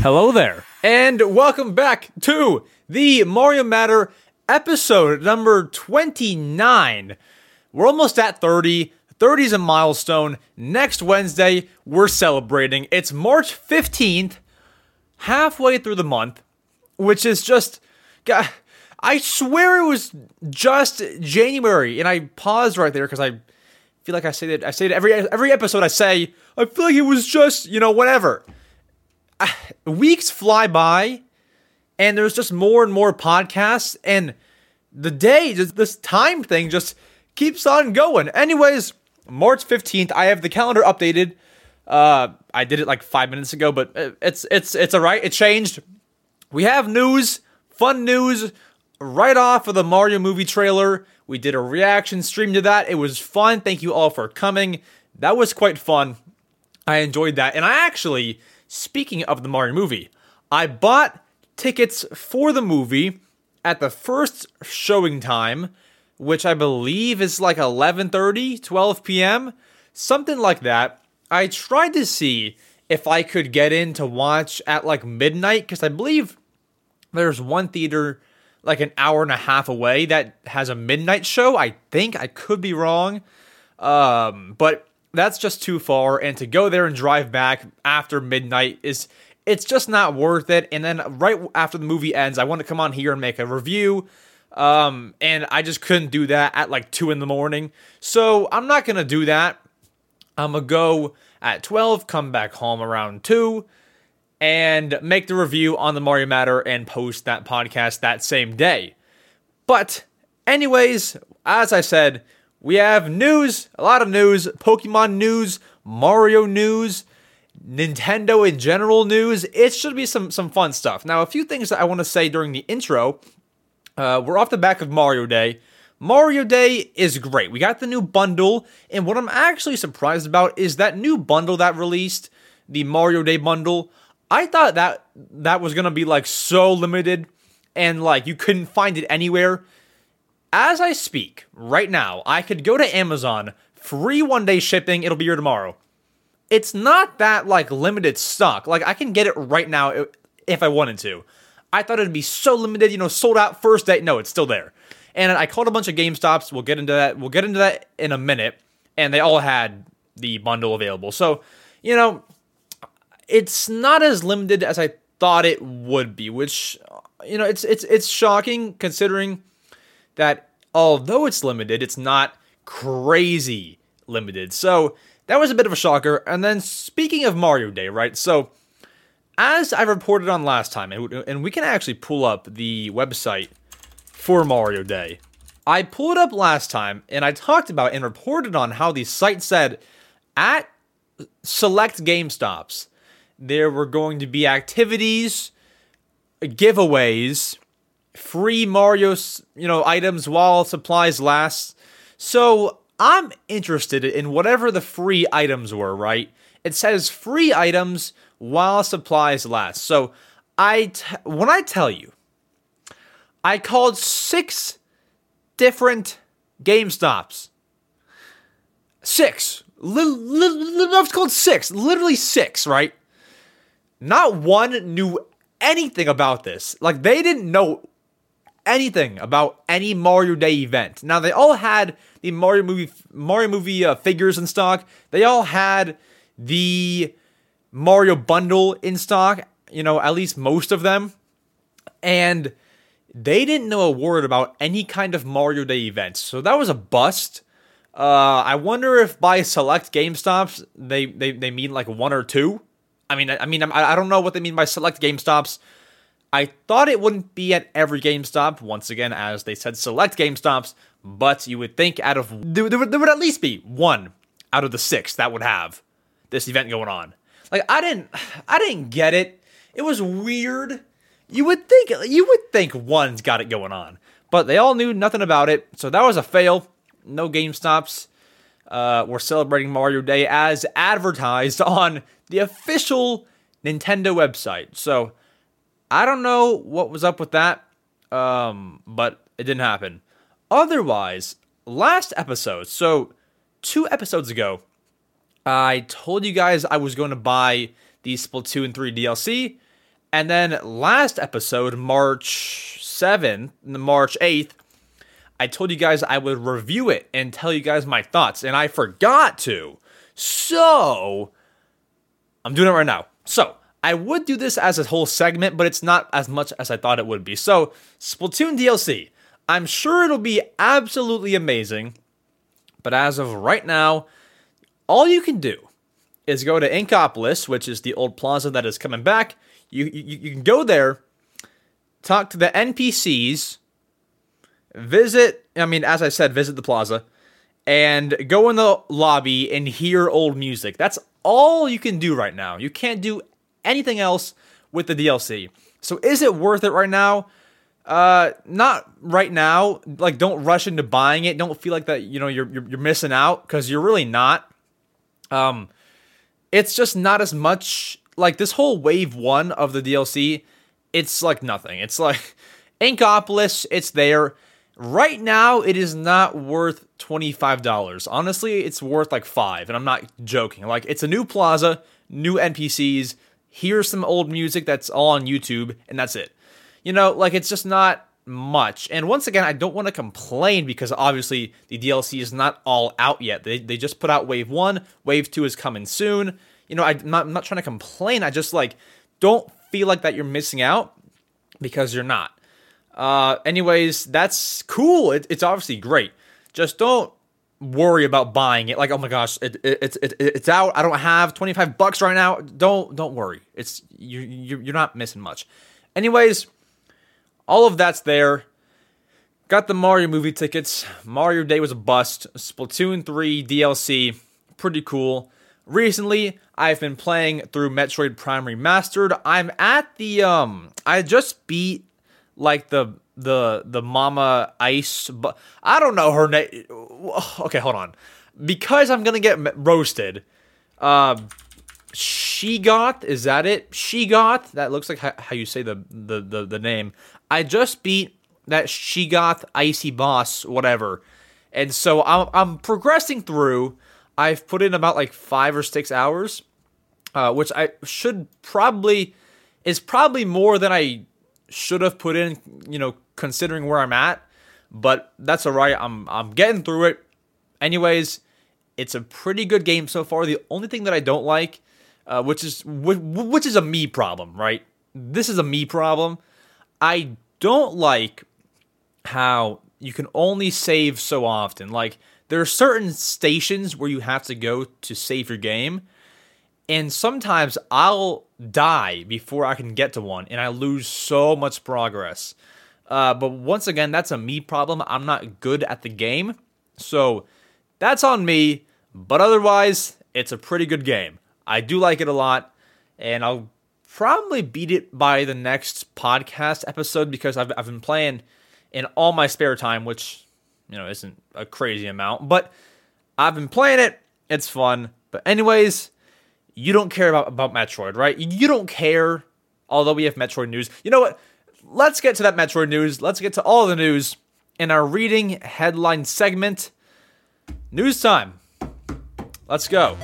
Hello there, and welcome back to the Mario Matter episode number 29. We're almost at 30. 30 is a milestone. Next Wednesday, we're celebrating. It's March 15th, halfway through the month, which is just. God, I swear it was just January, and I paused right there because I feel like I say that I say it every every episode. I say I feel like it was just you know whatever. weeks fly by, and there's just more and more podcasts, and the day, this time thing, just keeps on going. Anyways, March fifteenth, I have the calendar updated. Uh, I did it like five minutes ago, but it's it's it's alright. It changed. We have news, fun news, right off of the Mario movie trailer. We did a reaction stream to that. It was fun. Thank you all for coming. That was quite fun. I enjoyed that, and I actually Speaking of the Mario movie, I bought tickets for the movie at the first showing time, which I believe is like 11:30, 12 p.m., something like that. I tried to see if I could get in to watch at like midnight cuz I believe there's one theater like an hour and a half away that has a midnight show. I think I could be wrong. Um, but that's just too far and to go there and drive back after midnight is it's just not worth it. And then right after the movie ends i want to come on here and make a review um, and i just couldn't do that at like 2 in the morning. So i'm not gonna do that. I'm gonna go at 12 come back home around 2 and make the review on the mario matter and post that podcast that same day. But anyways as i said we have news, a lot of news, Pokemon news, Mario news, Nintendo in general news. It should be some some fun stuff. Now, a few things that I want to say during the intro. Uh, we're off the back of Mario Day. Mario Day is great. We got the new bundle, and what I'm actually surprised about is that new bundle that released, the Mario Day bundle. I thought that that was gonna be like so limited, and like you couldn't find it anywhere as I speak right now, I could go to Amazon, free one day shipping, it'll be here tomorrow. It's not that like limited stock. Like I can get it right now if I wanted to. I thought it'd be so limited, you know, sold out first day. No, it's still there. And I called a bunch of GameStops. We'll get into that. We'll get into that in a minute. And they all had the bundle available. So, you know, it's not as limited as I thought it would be, which you know, it's it's it's shocking considering that although it's limited, it's not crazy limited. So that was a bit of a shocker. And then speaking of Mario Day, right? So as I reported on last time, and we can actually pull up the website for Mario Day. I pulled it up last time and I talked about and reported on how the site said at select Game Stops, there were going to be activities, giveaways, free Mario, you know, items while supplies last. So I'm interested in whatever the free items were, right? It says free items while supplies last. So I, t- when I tell you, I called six different Game Stops. Six. Little, little, called six. Literally six, right? Not one knew anything about this. Like they didn't know anything about any Mario Day event. Now they all had the Mario movie Mario movie uh, figures in stock. They all had the Mario bundle in stock. You know, at least most of them, and they didn't know a word about any kind of Mario Day events. So that was a bust. Uh, I wonder if by select GameStops they, they they mean like one or two. I mean, I, I mean, I, I don't know what they mean by select GameStops. I thought it wouldn't be at every GameStop, once again, as they said select GameStops, but you would think out of there, there, would, there would at least be one out of the six that would have this event going on. Like I didn't I didn't get it. It was weird. You would think you would think one's got it going on. But they all knew nothing about it. So that was a fail. No GameStops. Uh, we're celebrating Mario Day as advertised on the official Nintendo website. So I don't know what was up with that, um, but it didn't happen. Otherwise, last episode, so two episodes ago, I told you guys I was going to buy the Splatoon 3 DLC, And then last episode, March 7th, March 8th, I told you guys I would review it and tell you guys my thoughts, and I forgot to. So, I'm doing it right now. So, I would do this as a whole segment, but it's not as much as I thought it would be. So, Splatoon DLC. I'm sure it'll be absolutely amazing, but as of right now, all you can do is go to Inkopolis, which is the old plaza that is coming back. You, you, you can go there, talk to the NPCs, visit, I mean, as I said, visit the plaza, and go in the lobby and hear old music. That's all you can do right now. You can't do anything else with the DLC. So is it worth it right now? Uh, not right now. Like, don't rush into buying it. Don't feel like that. You know, you're you're, you're missing out because you're really not. Um, it's just not as much. Like this whole wave one of the DLC, it's like nothing. It's like Inkopolis. It's there. Right now, it is not worth $25. Honestly, it's worth like five, and I'm not joking. Like, it's a new plaza, new NPCs, here's some old music that's all on YouTube, and that's it. You know, like, it's just not much. And once again, I don't want to complain because obviously the DLC is not all out yet. They, they just put out Wave 1, Wave 2 is coming soon. You know, I'm not, I'm not trying to complain. I just like don't feel like that you're missing out because you're not. Uh, anyways, that's cool. It, it's obviously great. Just don't worry about buying it. Like, oh my gosh, it, it, it, it, it's out. I don't have 25 bucks right now. Don't don't worry. It's you, you you're not missing much. Anyways, all of that's there. Got the Mario movie tickets. Mario Day was a bust. Splatoon 3 DLC, pretty cool. Recently, I've been playing through Metroid Prime Remastered. I'm at the um I just beat like the the the mama ice but i don't know her name okay hold on. Because i'm gonna get roasted uh Sheegoth is that it? Sheegoth that looks like how, how you say the, the the the name. I just beat that Sheegoth icy boss whatever. And so i'm, I'm progressing through. I've put in about like five or six hours uh, which i should probably is probably more than i should have put in, you know, considering where I'm at. But that's all right. I'm I'm getting through it. Anyways, it's a pretty good game so far. The only thing that I don't like, uh, which is which is a me problem, right? This is a me problem. I don't like how you can only save so often. Like there are certain stations where you have to go to save your game, and sometimes I'll die before I can get to one, and I lose so much progress. Uh, but once again, that's a me problem. I'm not good at the game. So that's on me. But otherwise, it's a pretty good game. I do like it a lot. And I'll probably beat it by the next podcast episode because I've, I've been playing in all my spare time, which, you know, isn't a crazy amount. But I've been playing it. It's fun. But, anyways, you don't care about, about Metroid, right? You don't care, although we have Metroid news. You know what? Let's get to that Metroid news. Let's get to all the news in our reading headline segment. News time. Let's go.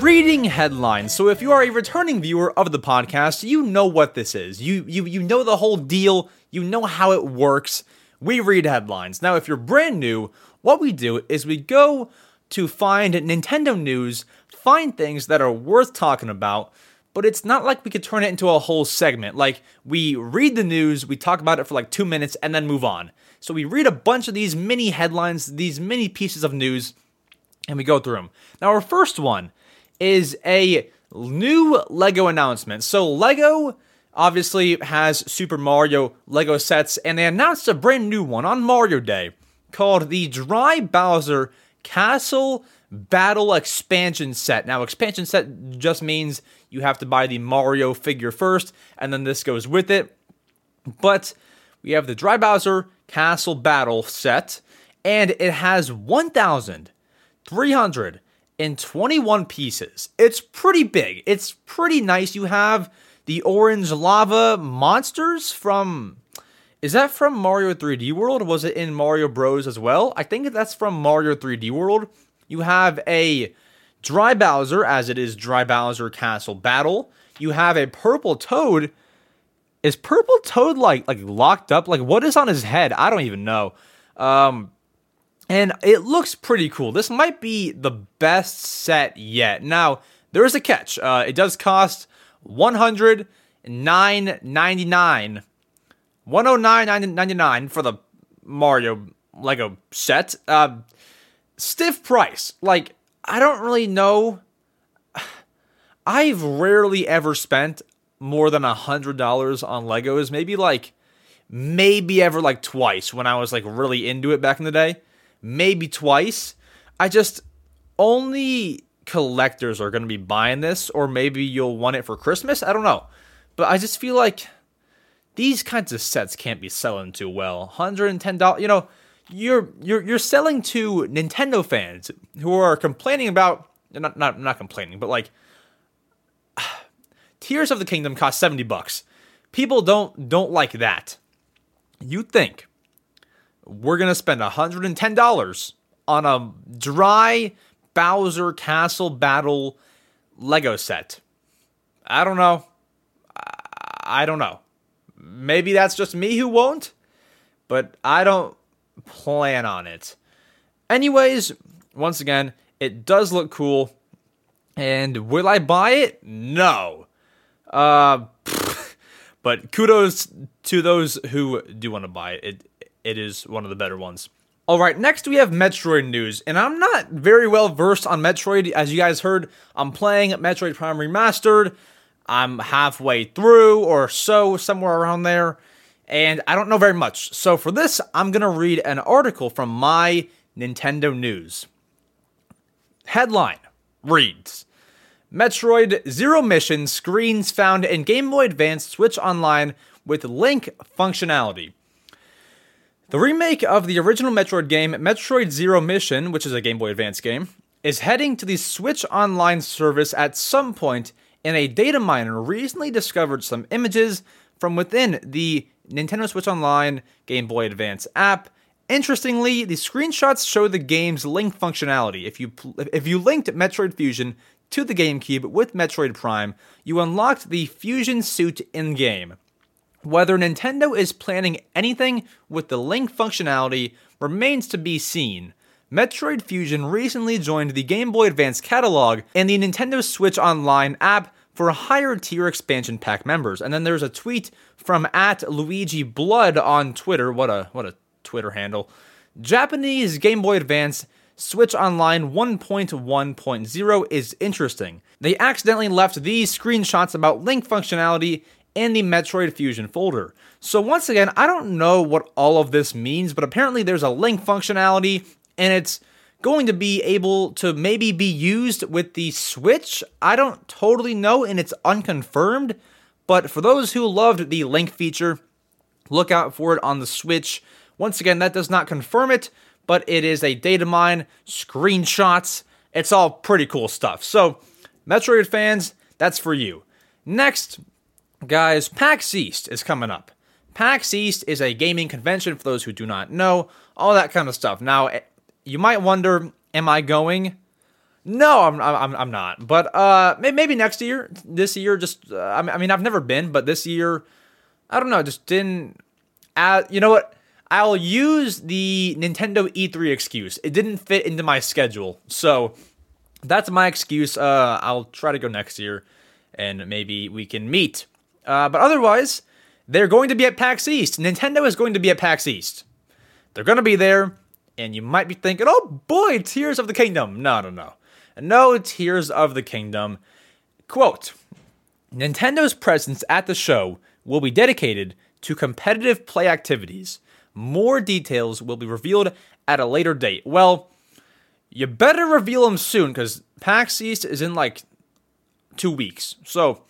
Reading headlines. So if you are a returning viewer of the podcast, you know what this is. You you you know the whole deal. You know how it works. We read headlines. Now if you're brand new, what we do is we go to find Nintendo news, find things that are worth talking about, but it's not like we could turn it into a whole segment. Like, we read the news, we talk about it for like two minutes, and then move on. So, we read a bunch of these mini headlines, these mini pieces of news, and we go through them. Now, our first one is a new Lego announcement. So, Lego obviously has Super Mario Lego sets, and they announced a brand new one on Mario Day called the Dry Bowser Castle Battle Expansion Set. Now, expansion set just means you have to buy the Mario figure first, and then this goes with it. But we have the Dry Bowser Castle Battle Set, and it has 1,321 pieces. It's pretty big. It's pretty nice. You have the orange lava monsters from is that from Mario 3D World? Was it in Mario Bros as well? I think that's from Mario 3D World. You have a Dry Bowser, as it is Dry Bowser Castle Battle. You have a purple toad. Is purple toad like like locked up? Like what is on his head? I don't even know. Um and it looks pretty cool. This might be the best set yet. Now, there is a catch. Uh, it does cost 109.99 109.99 for the Mario Lego set. Uh, stiff price. Like I don't really know. I've rarely ever spent more than a hundred dollars on Legos. Maybe like, maybe ever like twice when I was like really into it back in the day. Maybe twice. I just only collectors are going to be buying this, or maybe you'll want it for Christmas. I don't know, but I just feel like these kinds of sets can't be selling too well. Hundred and ten dollars, you know you're you're you're selling to Nintendo fans who are complaining about not not not complaining, but like Tears of the Kingdom cost 70 bucks. People don't don't like that. You think we're to spend $110 on a dry Bowser Castle Battle Lego set? I don't know. I don't know. Maybe that's just me who won't, but I don't plan on it. Anyways, once again, it does look cool. And will I buy it? No. Uh, but kudos to those who do want to buy it. It it is one of the better ones. All right, next we have Metroid news, and I'm not very well versed on Metroid. As you guys heard, I'm playing Metroid Prime Remastered. I'm halfway through or so, somewhere around there and I don't know very much. So for this, I'm going to read an article from my Nintendo News. Headline reads Metroid Zero Mission screens found in Game Boy Advance Switch Online with link functionality. The remake of the original Metroid game, Metroid Zero Mission, which is a Game Boy Advance game, is heading to the Switch Online service at some point, and a data miner recently discovered some images from within the Nintendo Switch Online Game Boy Advance app. Interestingly, the screenshots show the game's link functionality. If you if you linked Metroid Fusion to the GameCube with Metroid Prime, you unlocked the Fusion suit in game. Whether Nintendo is planning anything with the link functionality remains to be seen. Metroid Fusion recently joined the Game Boy Advance catalog and the Nintendo Switch Online app for higher tier expansion pack members. And then there's a tweet from at Luigi Blood on Twitter. What a what a Twitter handle. Japanese Game Boy Advance Switch Online 1.1.0 is interesting. They accidentally left these screenshots about link functionality in the Metroid Fusion folder. So once again, I don't know what all of this means, but apparently there's a link functionality and it's going to be able to maybe be used with the Switch. I don't totally know, and it's unconfirmed. But for those who loved the link feature, look out for it on the Switch. Once again, that does not confirm it, but it is a data mine, screenshots. It's all pretty cool stuff. So, Metroid fans, that's for you. Next, guys, PAX East is coming up. PAX East is a gaming convention for those who do not know, all that kind of stuff. Now, you might wonder, am I going? No, I'm I'm I'm not. But uh, maybe next year. This year, just uh, I mean, I've never been, but this year, I don't know, just didn't. Add, you know what? I'll use the Nintendo E3 excuse. It didn't fit into my schedule, so that's my excuse. Uh, I'll try to go next year, and maybe we can meet. Uh, but otherwise, they're going to be at PAX East. Nintendo is going to be at PAX East. They're going to be there and you might be thinking, oh boy, Tears of the Kingdom. No, no, no. No Tears of the Kingdom. Quote Nintendo's presence at the show will be dedicated to competitive play activities. More details will be revealed at a later date. Well, you better reveal them soon because PAX East is in like two weeks. So,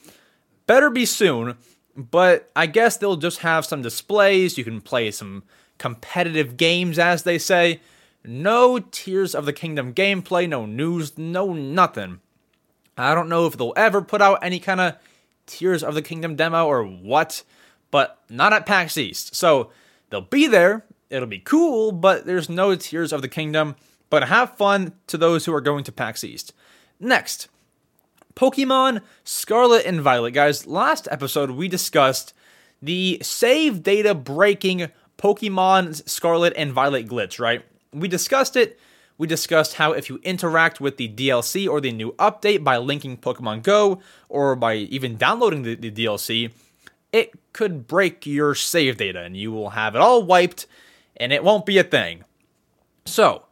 better be soon. But I guess they'll just have some displays. You can play some competitive games, as they say. No Tears of the Kingdom gameplay, no news, no nothing. I don't know if they'll ever put out any kind of Tears of the Kingdom demo or what, but not at PAX East. So they'll be there, it'll be cool, but there's no Tears of the Kingdom. But have fun to those who are going to PAX East. Next, Pokemon Scarlet and Violet. Guys, last episode we discussed the save data breaking Pokemon Scarlet and Violet glitch, right? We discussed it. We discussed how if you interact with the DLC or the new update by linking Pokemon Go or by even downloading the, the DLC, it could break your save data and you will have it all wiped and it won't be a thing. So,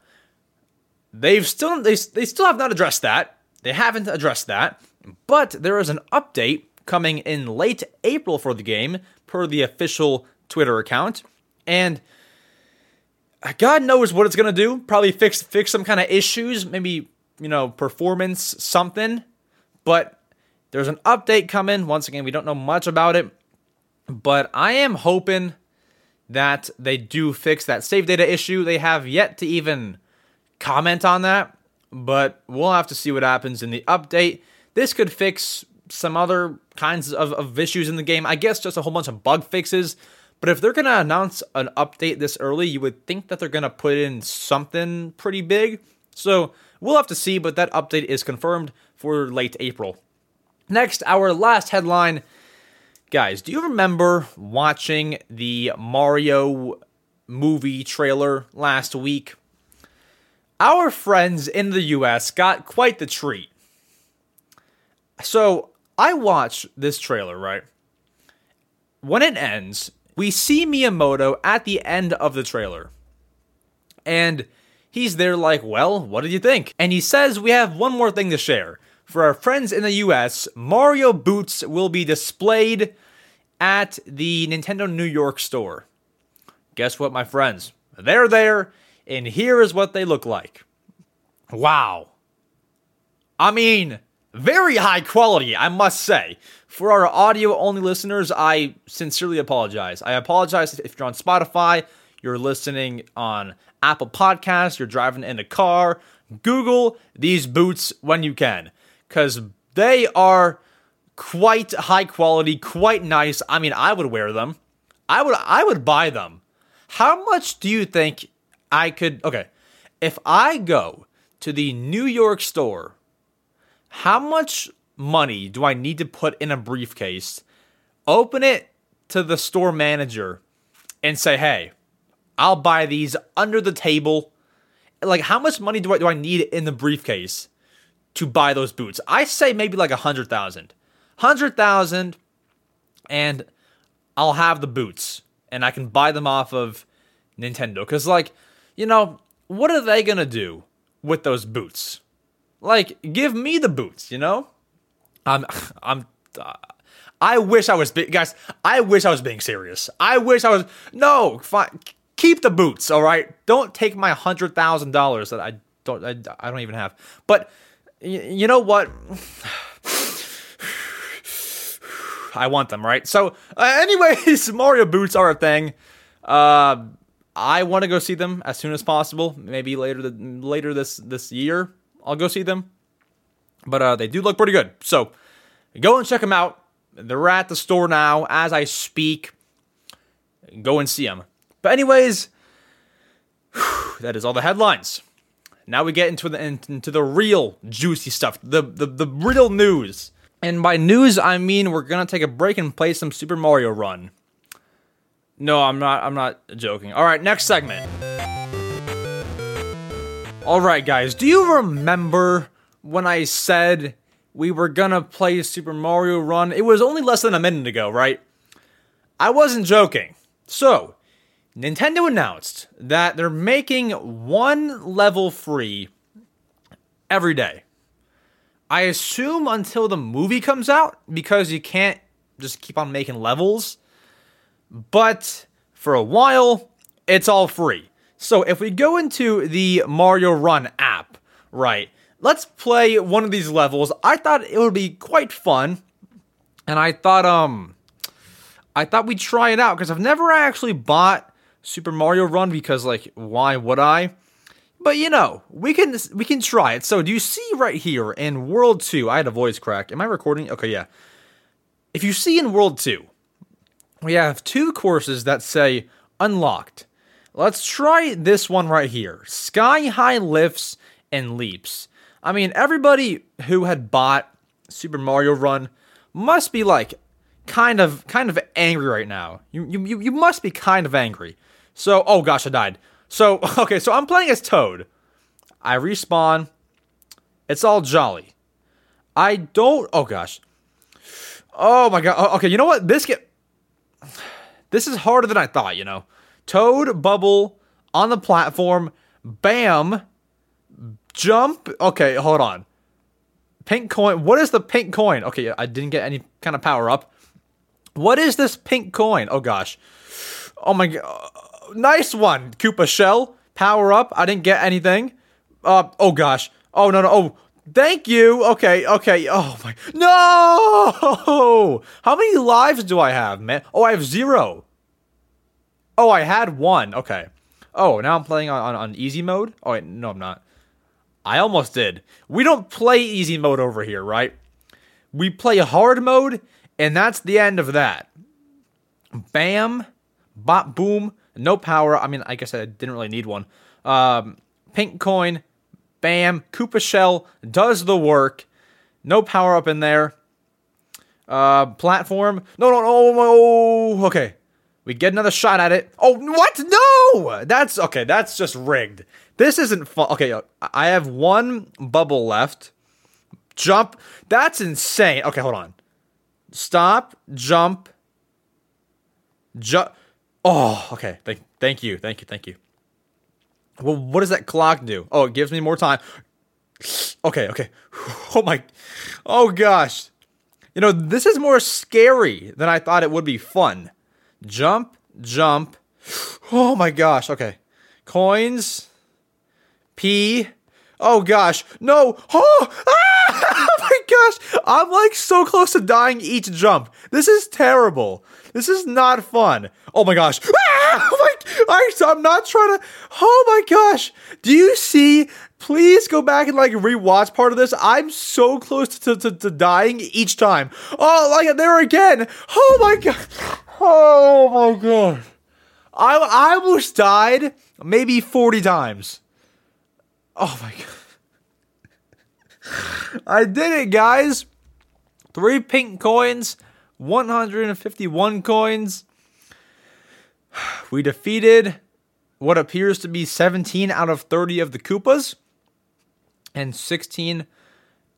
they've still they, they still have not addressed that. They haven't addressed that, but there is an update coming in late April for the game per the official Twitter account. And uh, God knows what it's gonna do. Probably fix fix some kind of issues, maybe you know performance something. But there's an update coming. Once again, we don't know much about it, but I am hoping that they do fix that save data issue. They have yet to even comment on that, but we'll have to see what happens in the update. This could fix some other kinds of, of issues in the game. I guess just a whole bunch of bug fixes but if they're going to announce an update this early, you would think that they're going to put in something pretty big. So we'll have to see, but that update is confirmed for late April. Next, our last headline. Guys, do you remember watching the Mario movie trailer last week? Our friends in the US got quite the treat. So I watched this trailer, right? When it ends, we see Miyamoto at the end of the trailer. And he's there like, well, what did you think? And he says we have one more thing to share. For our friends in the US, Mario boots will be displayed at the Nintendo New York store. Guess what, my friends? They're there, and here is what they look like. Wow. I mean, very high quality, I must say. For our audio only listeners, I sincerely apologize. I apologize if you're on Spotify, you're listening on Apple Podcasts, you're driving in a car. Google these boots when you can, because they are quite high quality, quite nice. I mean, I would wear them. I would I would buy them. How much do you think I could okay, if I go to the New York store, how much money do I need to put in a briefcase, open it to the store manager, and say, hey, I'll buy these under the table. Like, how much money do I do I need in the briefcase to buy those boots? I say maybe like a hundred thousand. Hundred thousand, and I'll have the boots, and I can buy them off of Nintendo. Cause like, you know, what are they gonna do with those boots? Like, give me the boots, you know? I'm I'm uh, I wish I was guys. I wish I was being serious. I wish I was no. Fine, keep the boots. All right. Don't take my hundred thousand dollars that I don't. I, I don't even have. But y- you know what? I want them. Right. So, uh, anyways, Mario boots are a thing. Uh, I want to go see them as soon as possible. Maybe later the later this this year. I'll go see them. But uh, they do look pretty good. So go and check them out. They're at the store now as I speak. Go and see them. But anyways, whew, that is all the headlines. Now we get into the into the real juicy stuff, the, the the real news. And by news, I mean we're gonna take a break and play some Super Mario Run. No, I'm not. I'm not joking. All right, next segment. All right, guys. Do you remember when I said we were gonna play Super Mario Run, it was only less than a minute ago, right? I wasn't joking. So, Nintendo announced that they're making one level free every day. I assume until the movie comes out because you can't just keep on making levels. But for a while, it's all free. So if we go into the Mario Run app, right, let's play one of these levels. I thought it would be quite fun, and I thought um, I thought we'd try it out because I've never actually bought Super Mario Run because like why would I? But you know, we can we can try it. So do you see right here in World 2, I had a voice crack. Am I recording? Okay, yeah. If you see in World 2, we have two courses that say unlocked. Let's try this one right here. Sky high lifts and leaps. I mean, everybody who had bought Super Mario Run must be like kind of kind of angry right now. You you you must be kind of angry. So, oh gosh, I died. So, okay, so I'm playing as Toad. I respawn. It's all jolly. I don't Oh gosh. Oh my god. Oh, okay, you know what? This get This is harder than I thought, you know. Toad bubble on the platform. Bam. Jump. Okay, hold on. Pink coin. What is the pink coin? Okay, I didn't get any kind of power up. What is this pink coin? Oh gosh. Oh my god. Nice one, Koopa Shell. Power up. I didn't get anything. Uh oh gosh. Oh no no. Oh, thank you. Okay, okay. Oh my. No! How many lives do I have, man? Oh, I have 0. Oh, I had 1. Okay. Oh, now I'm playing on, on, on easy mode? Oh, wait, no, I'm not. I almost did. We don't play easy mode over here, right? We play hard mode, and that's the end of that. Bam, bop, boom, no power. I mean, I guess I didn't really need one. Um, pink coin, bam, Koopa Shell does the work. No power up in there. Uh, platform. No, no, no, no. Okay. We get another shot at it. Oh, what? No! That's okay. That's just rigged. This isn't fun. Okay, I have one bubble left. Jump. That's insane. Okay, hold on. Stop. Jump. Jump. Oh, okay. Thank, thank you. Thank you. Thank you. Well, what does that clock do? Oh, it gives me more time. Okay, okay. Oh my. Oh gosh. You know, this is more scary than I thought it would be fun. Jump, jump. Oh my gosh. Okay. Coins. P. Oh gosh. No. Oh, ah! oh my gosh. I'm like so close to dying each jump. This is terrible. This is not fun. Oh my gosh. Ah! Oh my, I'm not trying to. Oh my gosh. Do you see? Please go back and like rewatch part of this. I'm so close to, to, to dying each time. Oh, like there again. Oh my god. Oh my god. I, I almost died maybe 40 times. Oh my god. I did it, guys. Three pink coins, 151 coins. We defeated what appears to be 17 out of 30 of the Koopas and 16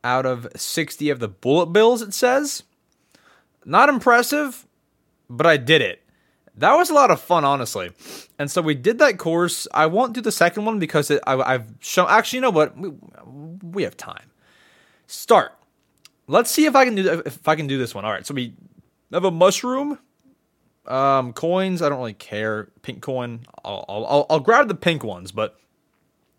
out of 60 of the Bullet Bills, it says. Not impressive, but I did it. That was a lot of fun, honestly. And so we did that course. I won't do the second one because it, I, have shown. Actually, you know what? We, we have time. Start. Let's see if I can do if I can do this one. All right. So we have a mushroom. Um, coins. I don't really care. Pink coin. I'll I'll, I'll grab the pink ones, but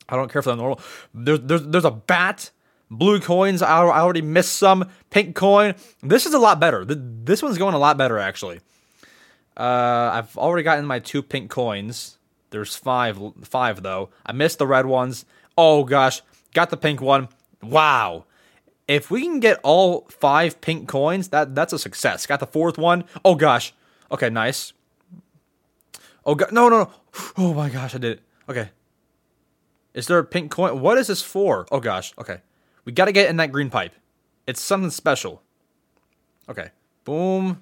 I don't care for the normal. There's there's there's a bat. Blue coins. I, I already missed some. Pink coin. This is a lot better. This one's going a lot better actually. Uh, I've already gotten my two pink coins. There's five, five though. I missed the red ones. Oh gosh, got the pink one. Wow. If we can get all five pink coins, that that's a success. Got the fourth one. Oh gosh. Okay, nice. Oh god, no, no, no. Oh my gosh, I did it. Okay. Is there a pink coin? What is this for? Oh gosh. Okay. We got to get in that green pipe. It's something special. Okay. Boom.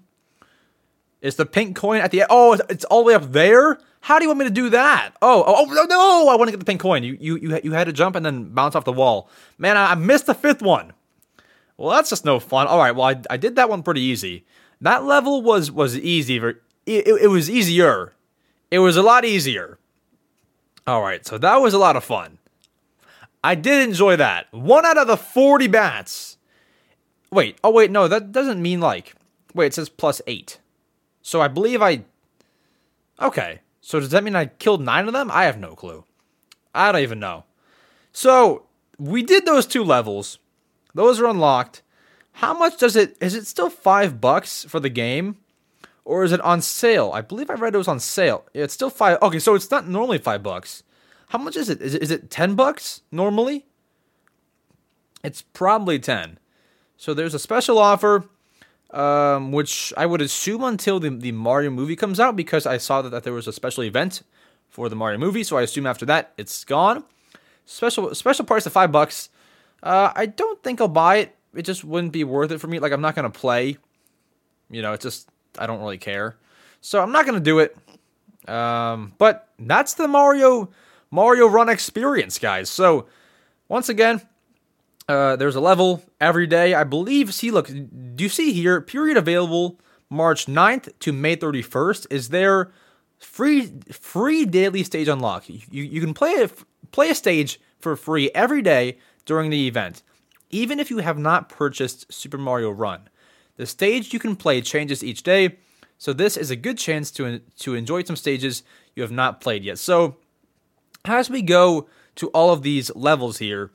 Is the pink coin at the? Oh, it's all the way up there. How do you want me to do that? Oh, oh, oh no, no! I want to get the pink coin. You, you, you, you had to jump and then bounce off the wall. Man, I, I missed the fifth one. Well, that's just no fun. All right, well, I, I did that one pretty easy. That level was was easy. It, it, it was easier. It was a lot easier. All right, so that was a lot of fun. I did enjoy that. One out of the 40 bats. Wait, oh wait, no, that doesn't mean like. Wait, it says plus eight. So I believe I. Okay. So does that mean I killed nine of them? I have no clue. I don't even know. So we did those two levels. Those are unlocked. How much does it? Is it still five bucks for the game, or is it on sale? I believe I read it was on sale. It's still five. Okay, so it's not normally five bucks. How much is it? Is it, is it ten bucks normally? It's probably ten. So there's a special offer um, which I would assume until the, the Mario movie comes out because I saw that, that there was a special event for the Mario movie, so I assume after that it's gone. Special special price of five bucks. Uh, I don't think I'll buy it. it just wouldn't be worth it for me. Like I'm not gonna play. You know, it's just I don't really care. So I'm not gonna do it. Um, but that's the Mario Mario Run experience, guys. So once again, uh, there's a level every day. I believe. See, look, do you see here? Period available March 9th to May 31st. Is there free free daily stage unlock? You you can play a play a stage for free every day during the event, even if you have not purchased Super Mario Run. The stage you can play changes each day, so this is a good chance to to enjoy some stages you have not played yet. So as we go to all of these levels here,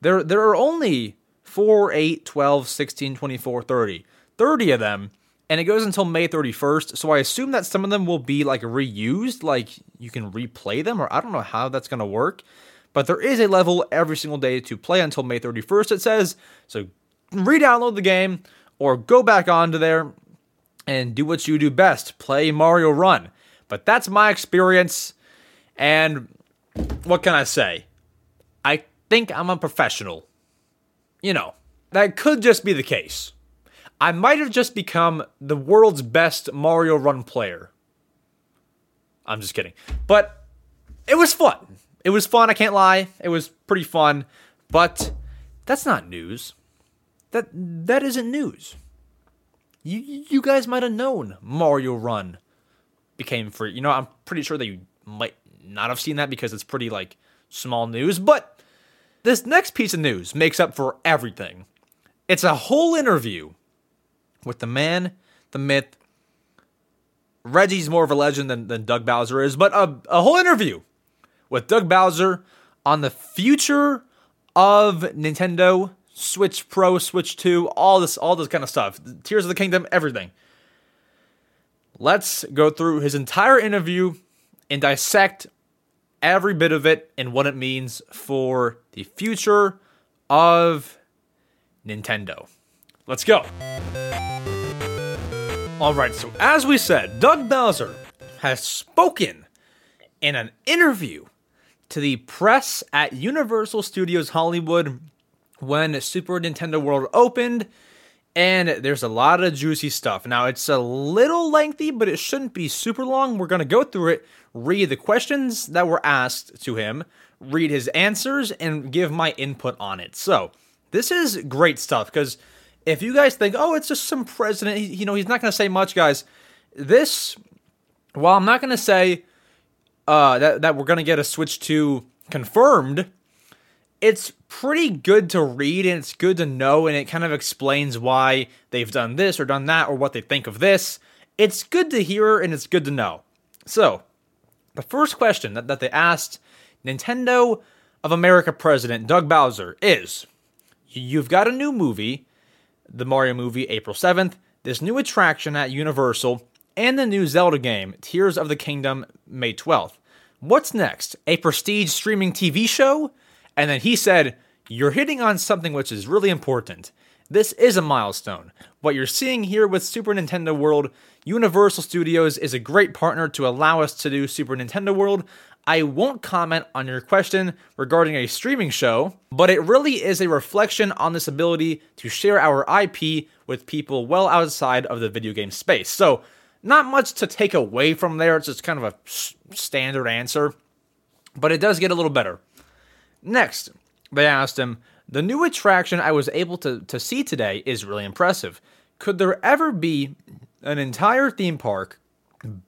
there there are only 4, 8, 12, 16, 24, 30. 30 of them and it goes until May 31st. So I assume that some of them will be like reused, like you can replay them, or I don't know how that's going to work. But there is a level every single day to play until May 31st, it says. So re download the game or go back onto there and do what you do best play Mario Run. But that's my experience. And what can I say? Think I'm a professional. You know, that could just be the case. I might have just become the world's best Mario Run player. I'm just kidding. But it was fun. It was fun, I can't lie. It was pretty fun. But that's not news. That that isn't news. You you guys might have known Mario Run became free. You know, I'm pretty sure that you might not have seen that because it's pretty like small news, but this next piece of news makes up for everything. It's a whole interview with the man, the myth. Reggie's more of a legend than, than Doug Bowser is, but a, a whole interview with Doug Bowser on the future of Nintendo, Switch Pro, Switch 2, all this, all this kind of stuff. Tears of the Kingdom, everything. Let's go through his entire interview and dissect every bit of it and what it means for the future of Nintendo. Let's go. All right, so as we said, Doug Bowser has spoken in an interview to the press at Universal Studios Hollywood when Super Nintendo World opened, and there's a lot of juicy stuff. Now, it's a little lengthy, but it shouldn't be super long. We're going to go through it, read the questions that were asked to him, read his answers, and give my input on it. So, this is great stuff because if you guys think, oh, it's just some president, you know, he's not going to say much, guys. This, while I'm not going to say uh, that that we're going to get a Switch 2 confirmed, it's pretty good to read and it's good to know, and it kind of explains why they've done this or done that or what they think of this. It's good to hear and it's good to know. So, the first question that, that they asked Nintendo of America president Doug Bowser is You've got a new movie the Mario movie April 7th, this new attraction at Universal, and the new Zelda game, Tears of the Kingdom, May 12th. What's next? A prestige streaming TV show? And then he said, You're hitting on something which is really important. This is a milestone. What you're seeing here with Super Nintendo World, Universal Studios is a great partner to allow us to do Super Nintendo World I won't comment on your question regarding a streaming show, but it really is a reflection on this ability to share our IP with people well outside of the video game space. So, not much to take away from there. It's just kind of a standard answer, but it does get a little better. Next, they asked him, The new attraction I was able to, to see today is really impressive. Could there ever be an entire theme park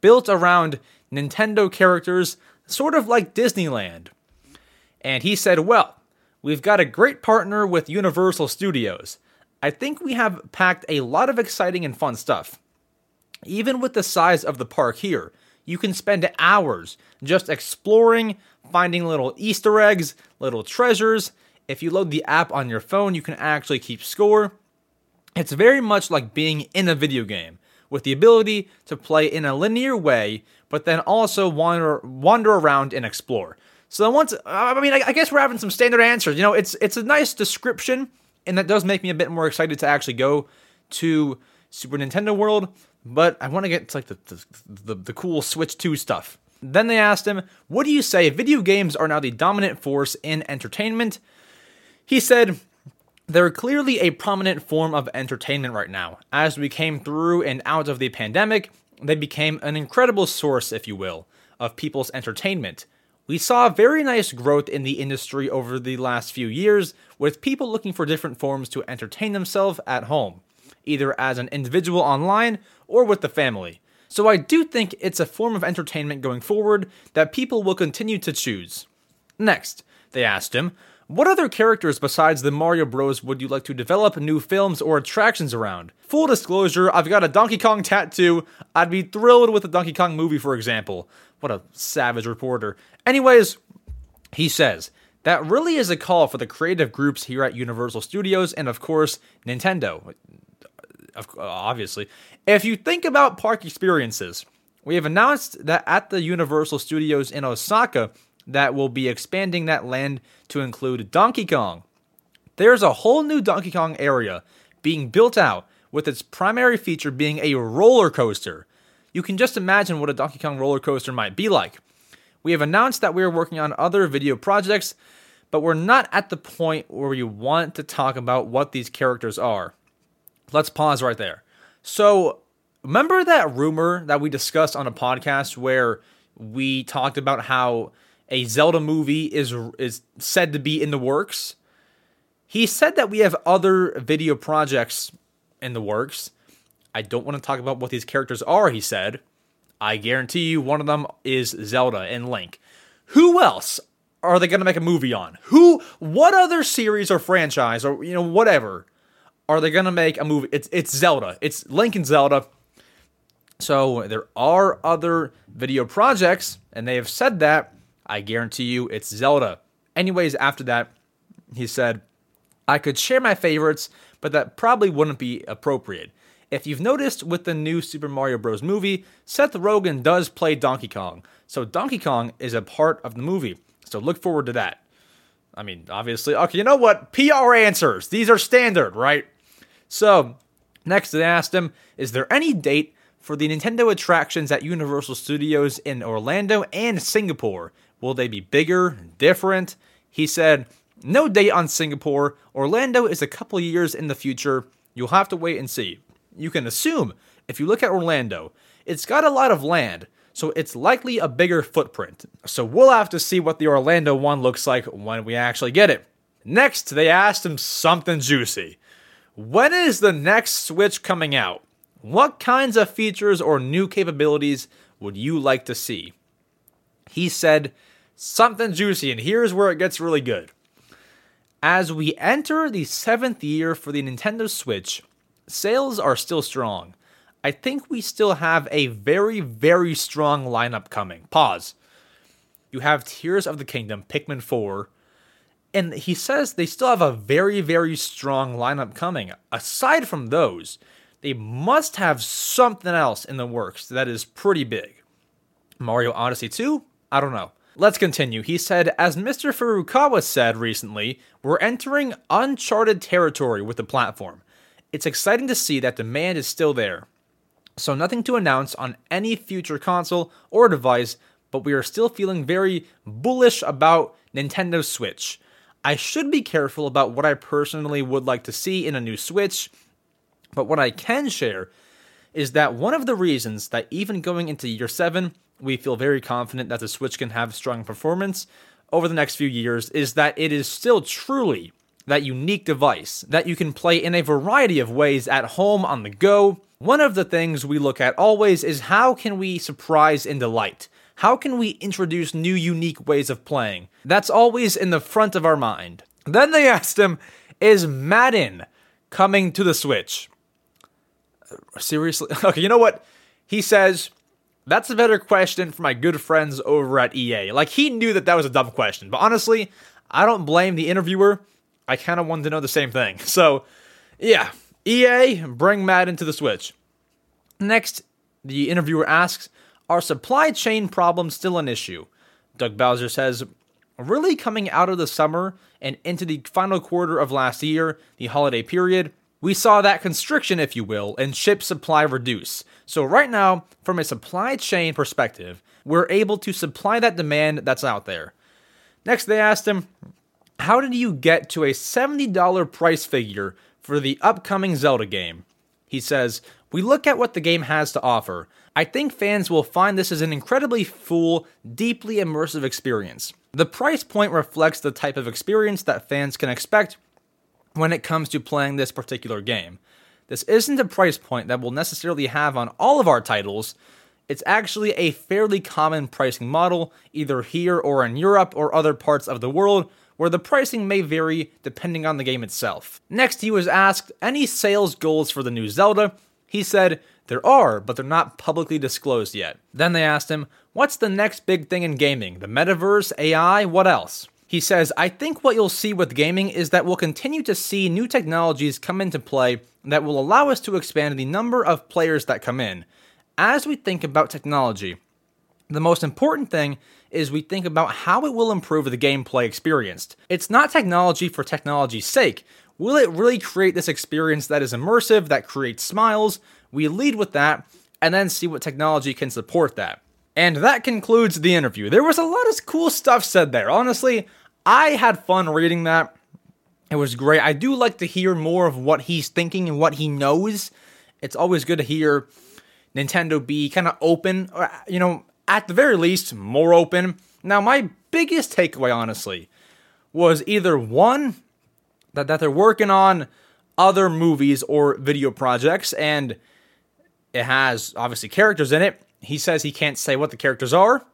built around Nintendo characters sort of like Disneyland. And he said, Well, we've got a great partner with Universal Studios. I think we have packed a lot of exciting and fun stuff. Even with the size of the park here, you can spend hours just exploring, finding little Easter eggs, little treasures. If you load the app on your phone, you can actually keep score. It's very much like being in a video game, with the ability to play in a linear way but then also wander wander around and explore. So once I mean I, guess we're having some standard answers. You know, it's it's a nice description, and that does make me a bit more excited to actually go to Super Nintendo World. But I want to get to like the, the the, the cool Switch 2 stuff. Then they asked him, "What do you say? Video games are now the dominant force in entertainment." He said, they're clearly a prominent form of entertainment right now. As we came through and out of the pandemic, they became an incredible source, if you will, of people's entertainment. We saw very nice growth in the industry over the last few years, with people looking for different forms to entertain themselves at home, either as an individual online or with the family. So I do think it's a form of entertainment going forward that people will continue to choose. Next, they asked him, what other characters besides the Mario Bros would you like to develop new films or attractions around? Full disclosure, I've got a Donkey Kong tattoo. I'd be thrilled with a Donkey Kong movie, for example. What a savage reporter. Anyways, he says, that really is a call for the creative groups here at Universal Studios and, of course, Nintendo. Uh, obviously. If you think about park experiences, we have announced that at the Universal Studios in Osaka, that will be expanding that land to include Donkey Kong. There's a whole new Donkey Kong area being built out, with its primary feature being a roller coaster. You can just imagine what a Donkey Kong roller coaster might be like. We have announced that we are working on other video projects, but we're not at the point where we want to talk about what these characters are. Let's pause right there. So, remember that rumor that we discussed on a podcast where we talked about how a Zelda movie is is said to be in the works. He said that we have other video projects in the works. I don't want to talk about what these characters are, he said. I guarantee you one of them is Zelda and Link. Who else are they going to make a movie on? Who what other series or franchise or you know whatever are they going to make a movie? It's it's Zelda. It's Link and Zelda. So there are other video projects and they have said that I guarantee you it's Zelda. Anyways, after that, he said, I could share my favorites, but that probably wouldn't be appropriate. If you've noticed with the new Super Mario Bros. movie, Seth Rogen does play Donkey Kong, so Donkey Kong is a part of the movie. So look forward to that. I mean, obviously, okay, you know what? PR answers. These are standard, right? So, next they asked him, is there any date for the Nintendo attractions at Universal Studios in Orlando and Singapore? Will they be bigger, different? He said, No date on Singapore. Orlando is a couple years in the future. You'll have to wait and see. You can assume, if you look at Orlando, it's got a lot of land, so it's likely a bigger footprint. So we'll have to see what the Orlando one looks like when we actually get it. Next, they asked him something juicy. When is the next Switch coming out? What kinds of features or new capabilities would you like to see? He said something juicy, and here's where it gets really good. As we enter the seventh year for the Nintendo Switch, sales are still strong. I think we still have a very, very strong lineup coming. Pause. You have Tears of the Kingdom, Pikmin 4, and he says they still have a very, very strong lineup coming. Aside from those, they must have something else in the works that is pretty big. Mario Odyssey 2? I don't know. Let's continue. He said, as Mr. Furukawa said recently, we're entering uncharted territory with the platform. It's exciting to see that demand is still there. So, nothing to announce on any future console or device, but we are still feeling very bullish about Nintendo Switch. I should be careful about what I personally would like to see in a new Switch, but what I can share is that one of the reasons that even going into year 7, we feel very confident that the Switch can have strong performance over the next few years is that it is still truly that unique device that you can play in a variety of ways at home on the go. One of the things we look at always is how can we surprise and delight? How can we introduce new unique ways of playing? That's always in the front of our mind. Then they asked him, is Madden coming to the Switch? Seriously? Okay, you know what? He says, that's a better question for my good friends over at EA. Like, he knew that that was a dumb question, but honestly, I don't blame the interviewer. I kind of wanted to know the same thing. So, yeah, EA, bring Madden to the Switch. Next, the interviewer asks, Are supply chain problems still an issue? Doug Bowser says, Really coming out of the summer and into the final quarter of last year, the holiday period, we saw that constriction, if you will, and ship supply reduce. So, right now, from a supply chain perspective, we're able to supply that demand that's out there. Next, they asked him, How did you get to a $70 price figure for the upcoming Zelda game? He says, We look at what the game has to offer. I think fans will find this is an incredibly full, deeply immersive experience. The price point reflects the type of experience that fans can expect when it comes to playing this particular game. This isn't a price point that we'll necessarily have on all of our titles. It's actually a fairly common pricing model, either here or in Europe or other parts of the world, where the pricing may vary depending on the game itself. Next, he was asked any sales goals for the new Zelda. He said, There are, but they're not publicly disclosed yet. Then they asked him, What's the next big thing in gaming? The metaverse, AI, what else? He says, I think what you'll see with gaming is that we'll continue to see new technologies come into play that will allow us to expand the number of players that come in. As we think about technology, the most important thing is we think about how it will improve the gameplay experience. It's not technology for technology's sake. Will it really create this experience that is immersive, that creates smiles? We lead with that and then see what technology can support that. And that concludes the interview. There was a lot of cool stuff said there. Honestly, I had fun reading that. It was great. I do like to hear more of what he's thinking and what he knows. It's always good to hear Nintendo be kind of open, you know, at the very least, more open. Now, my biggest takeaway, honestly, was either one, that, that they're working on other movies or video projects, and it has obviously characters in it. He says he can't say what the characters are.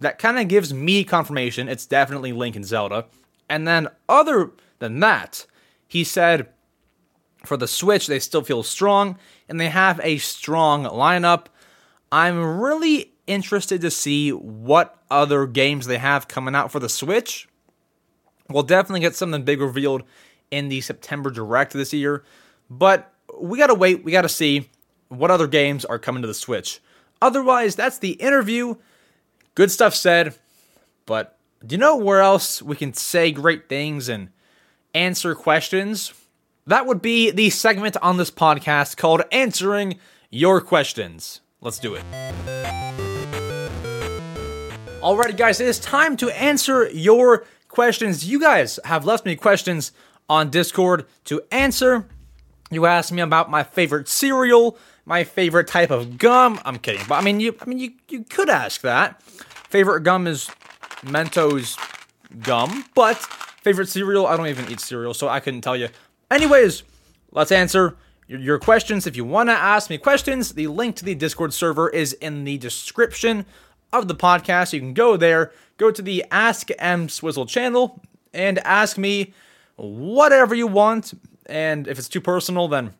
That kind of gives me confirmation it's definitely Link and Zelda. And then, other than that, he said for the Switch, they still feel strong and they have a strong lineup. I'm really interested to see what other games they have coming out for the Switch. We'll definitely get something big revealed in the September Direct this year, but we gotta wait, we gotta see what other games are coming to the Switch. Otherwise, that's the interview. Good stuff said, but do you know where else we can say great things and answer questions? That would be the segment on this podcast called Answering Your Questions. Let's do it. Alrighty, guys, it is time to answer your questions. You guys have left me questions on Discord to answer. You asked me about my favorite cereal, my favorite type of gum. I'm kidding, but I mean, you, I mean, you, you could ask that. Favorite gum is Mentos gum, but favorite cereal, I don't even eat cereal, so I couldn't tell you. Anyways, let's answer your questions. If you want to ask me questions, the link to the Discord server is in the description of the podcast. You can go there, go to the Ask EmSwizzle channel, and ask me whatever you want. And if it's too personal, then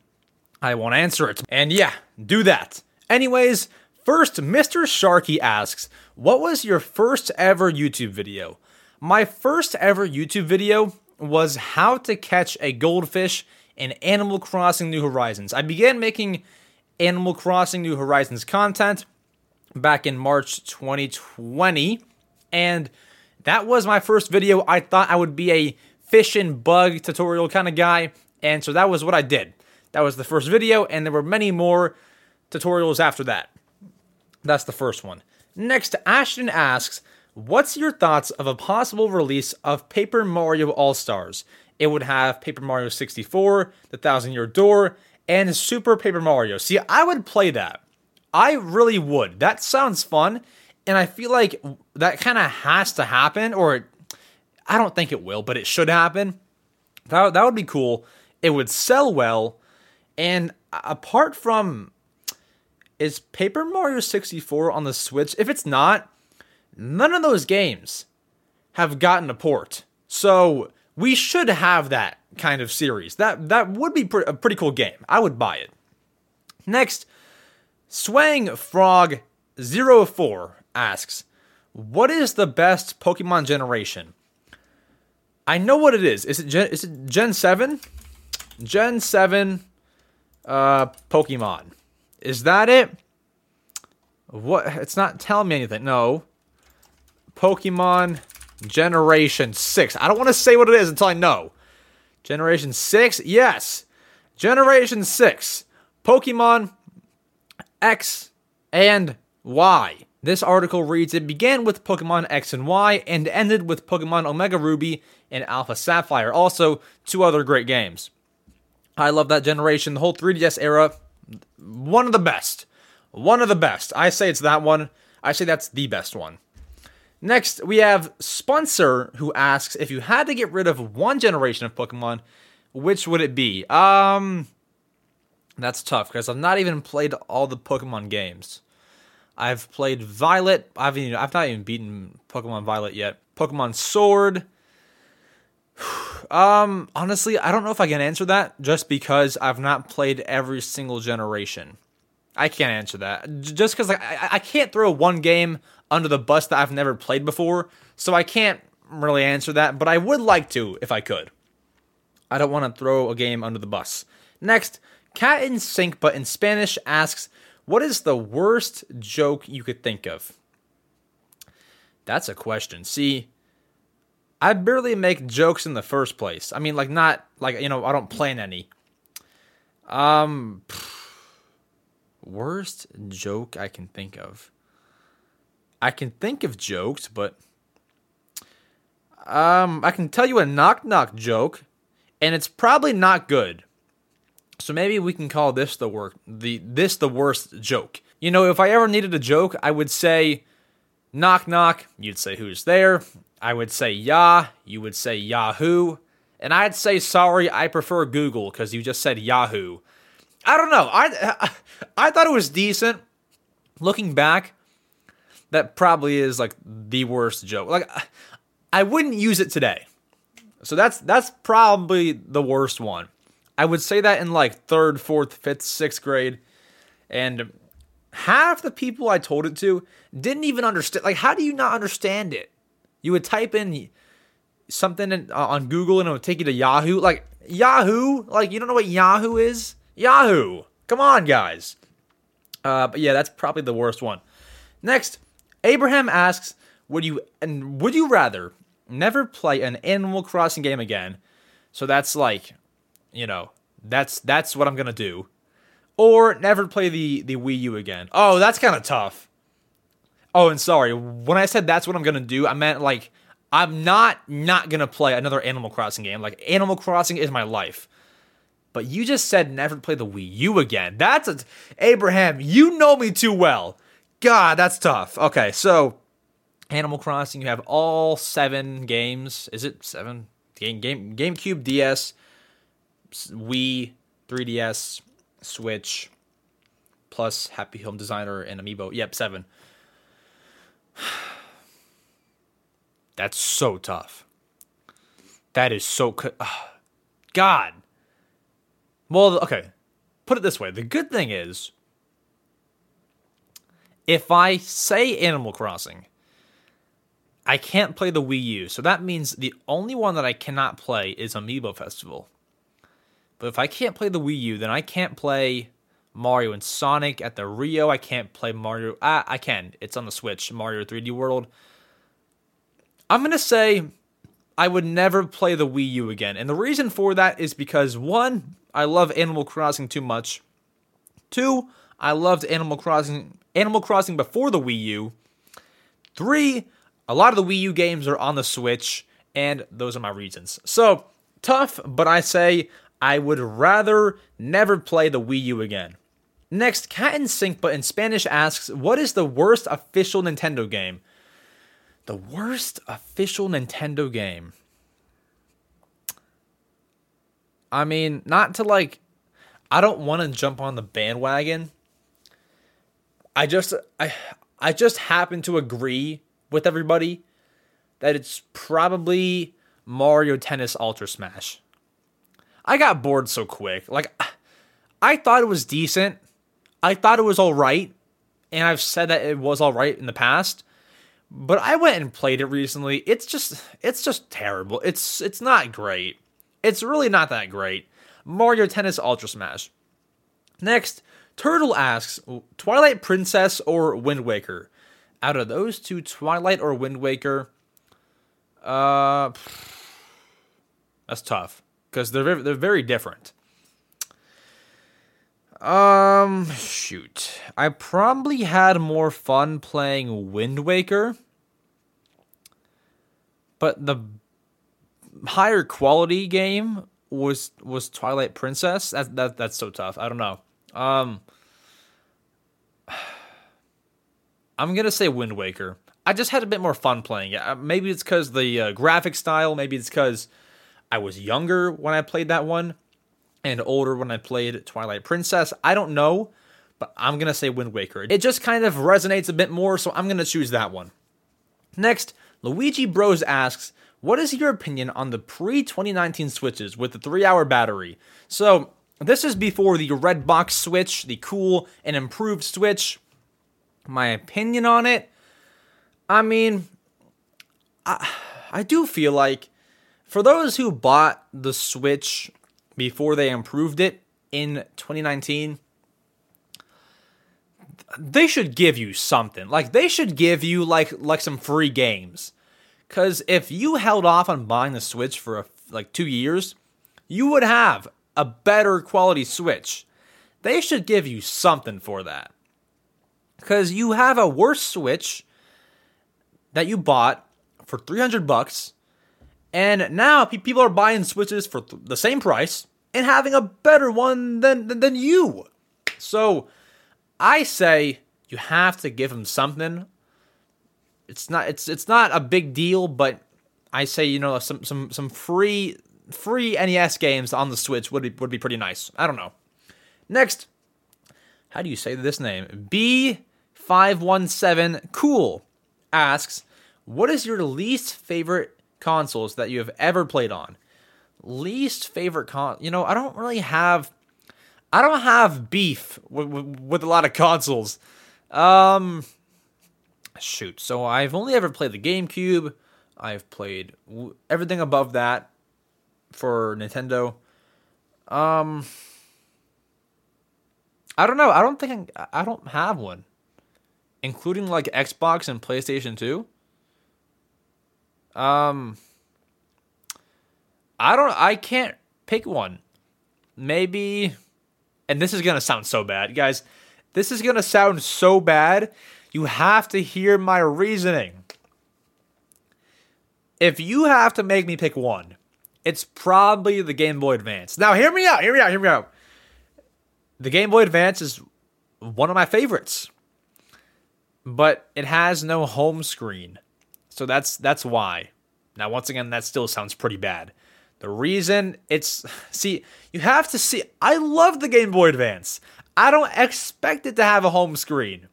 I won't answer it. And yeah, do that. Anyways, first, Mr. Sharky asks, What was your first ever YouTube video? My first ever YouTube video was how to catch a goldfish in Animal Crossing New Horizons. I began making Animal Crossing New Horizons content back in March 2020, and that was my first video. I thought I would be a fish and bug tutorial kind of guy, and so that was what I did. That was the first video, and there were many more tutorials after that. That's the first one. Next, Ashton asks, What's your thoughts of a possible release of Paper Mario All Stars? It would have Paper Mario 64, The Thousand Year Door, and Super Paper Mario. See, I would play that. I really would. That sounds fun. And I feel like that kind of has to happen, or I don't think it will, but it should happen. That, that would be cool. It would sell well. And apart from, is Paper Mario 64 on the Switch? If it's not, none of those games have gotten a port. So we should have that kind of series. That that would be a pretty cool game. I would buy it. Next, Swang Frog 04 asks, "What is the best Pokemon generation?" I know what it is. Is it Gen, is it Gen 7? Gen 7 uh Pokemon. Is that it? What it's not telling me anything. No. Pokemon Generation 6. I don't want to say what it is until I know. Generation 6? Yes. Generation 6. Pokemon X and Y. This article reads It began with Pokemon X and Y and ended with Pokemon Omega Ruby and Alpha Sapphire. Also, two other great games. I love that generation. The whole 3DS era, one of the best. One of the best. I say it's that one. I say that's the best one. Next, we have Sponsor, who asks if you had to get rid of one generation of Pokemon, which would it be? Um, that's tough because I've not even played all the Pokemon games. I've played Violet. I've even, I've not even beaten Pokemon Violet yet. Pokemon Sword. Um, honestly, I don't know if I can answer that just because I've not played every single generation. I can't answer that just because like, I, I can't throw one game under the bus that I've never played before, so I can't really answer that. But I would like to if I could. I don't want to throw a game under the bus. Next, Cat in Sync, but in Spanish, asks, "What is the worst joke you could think of?" That's a question. See, I barely make jokes in the first place. I mean, like not like you know I don't plan any. Um, worst joke I can think of. I can think of jokes, but um, I can tell you a knock knock joke, and it's probably not good. So maybe we can call this the work the this the worst joke. You know, if I ever needed a joke, I would say knock knock, you'd say who's there. I would say yeah, you would say Yahoo, and I'd say sorry, I prefer Google because you just said Yahoo. I don't know. I I thought it was decent. Looking back, that probably is like the worst joke. Like I wouldn't use it today. So that's that's probably the worst one. I would say that in like third, fourth, fifth, sixth grade, and half the people I told it to didn't even understand. Like, how do you not understand it? You would type in something in, uh, on Google and it would take you to Yahoo. Like Yahoo, like you don't know what Yahoo is? Yahoo. Come on, guys. Uh, but yeah, that's probably the worst one. Next, Abraham asks, "Would you and would you rather never play an Animal Crossing game again?" So that's like, you know, that's that's what I'm gonna do, or never play the the Wii U again. Oh, that's kind of tough. Oh, and sorry, when I said that's what I'm gonna do, I meant like I'm not not gonna play another Animal Crossing game. Like Animal Crossing is my life. But you just said never play the Wii U again. That's a Abraham. You know me too well. God, that's tough. Okay, so Animal Crossing, you have all seven games. Is it seven? Game game GameCube, DS, Wii, 3DS, Switch, plus Happy Home Designer and Amiibo. Yep, seven. That's so tough. That is so co- God. Well, okay. Put it this way. The good thing is if I say Animal Crossing, I can't play the Wii U. So that means the only one that I cannot play is Amiibo Festival. But if I can't play the Wii U, then I can't play Mario and Sonic at the Rio. I can't play Mario. I, I can. It's on the Switch, Mario 3D World. I'm going to say I would never play the Wii U again. And the reason for that is because one, I love Animal Crossing too much. Two, I loved Animal Crossing Animal Crossing before the Wii U. Three, a lot of the Wii U games are on the Switch, and those are my reasons. So, tough, but I say I would rather never play the Wii U again. Next, Cat in Sync, but in Spanish asks, What is the worst official Nintendo game? The worst official Nintendo game. I mean, not to like, I don't want to jump on the bandwagon. I just, I, I just happen to agree with everybody that it's probably Mario Tennis Ultra Smash. I got bored so quick. Like, I thought it was decent. I thought it was all right, and I've said that it was all right in the past. But I went and played it recently. It's just it's just terrible. It's it's not great. It's really not that great. Mario Tennis Ultra Smash. Next, Turtle asks Twilight Princess or Wind Waker. Out of those two, Twilight or Wind Waker, uh, that's tough because they're very, they're very different. Um, shoot. I probably had more fun playing Wind Waker, but the higher quality game was was Twilight Princess. That that that's so tough. I don't know. Um, I'm gonna say Wind Waker. I just had a bit more fun playing it. Uh, maybe it's because the uh, graphic style. Maybe it's because I was younger when I played that one, and older when I played Twilight Princess. I don't know, but I'm gonna say Wind Waker. It just kind of resonates a bit more, so I'm gonna choose that one. Next, Luigi Bros asks, "What is your opinion on the pre-2019 Switches with the three-hour battery?" So this is before the red box Switch, the cool and improved Switch. My opinion on it, I mean, I, I do feel like for those who bought the Switch before they improved it in 2019, they should give you something. Like they should give you like like some free games. Cuz if you held off on buying the Switch for a, like 2 years, you would have a better quality Switch. They should give you something for that. Cuz you have a worse Switch that you bought for 300 bucks and now people are buying Switches for the same price and having a better one than, than, than you. So I say you have to give them something. It's not it's it's not a big deal, but I say you know some some some free free NES games on the Switch would be would be pretty nice. I don't know. Next, how do you say this name? B517 Cool asks, "What is your least favorite consoles that you have ever played on?" least favorite con you know i don't really have i don't have beef with, with, a lot of consoles. Um shoot so i've only ever played the gamecube. I've played w- everything above that for nintendo. Um i don't know i don't think I, I don't have one including like xbox and playstation 2 um I don't. I can't pick one. Maybe, and this is gonna sound so bad, guys. This is gonna sound so bad. You have to hear my reasoning. If you have to make me pick one, it's probably the Game Boy Advance. Now, hear me out. Hear me out. Hear me out. The Game Boy Advance is one of my favorites, but it has no home screen, so that's that's why. Now, once again, that still sounds pretty bad. The reason it's see, you have to see. I love the Game Boy Advance. I don't expect it to have a home screen.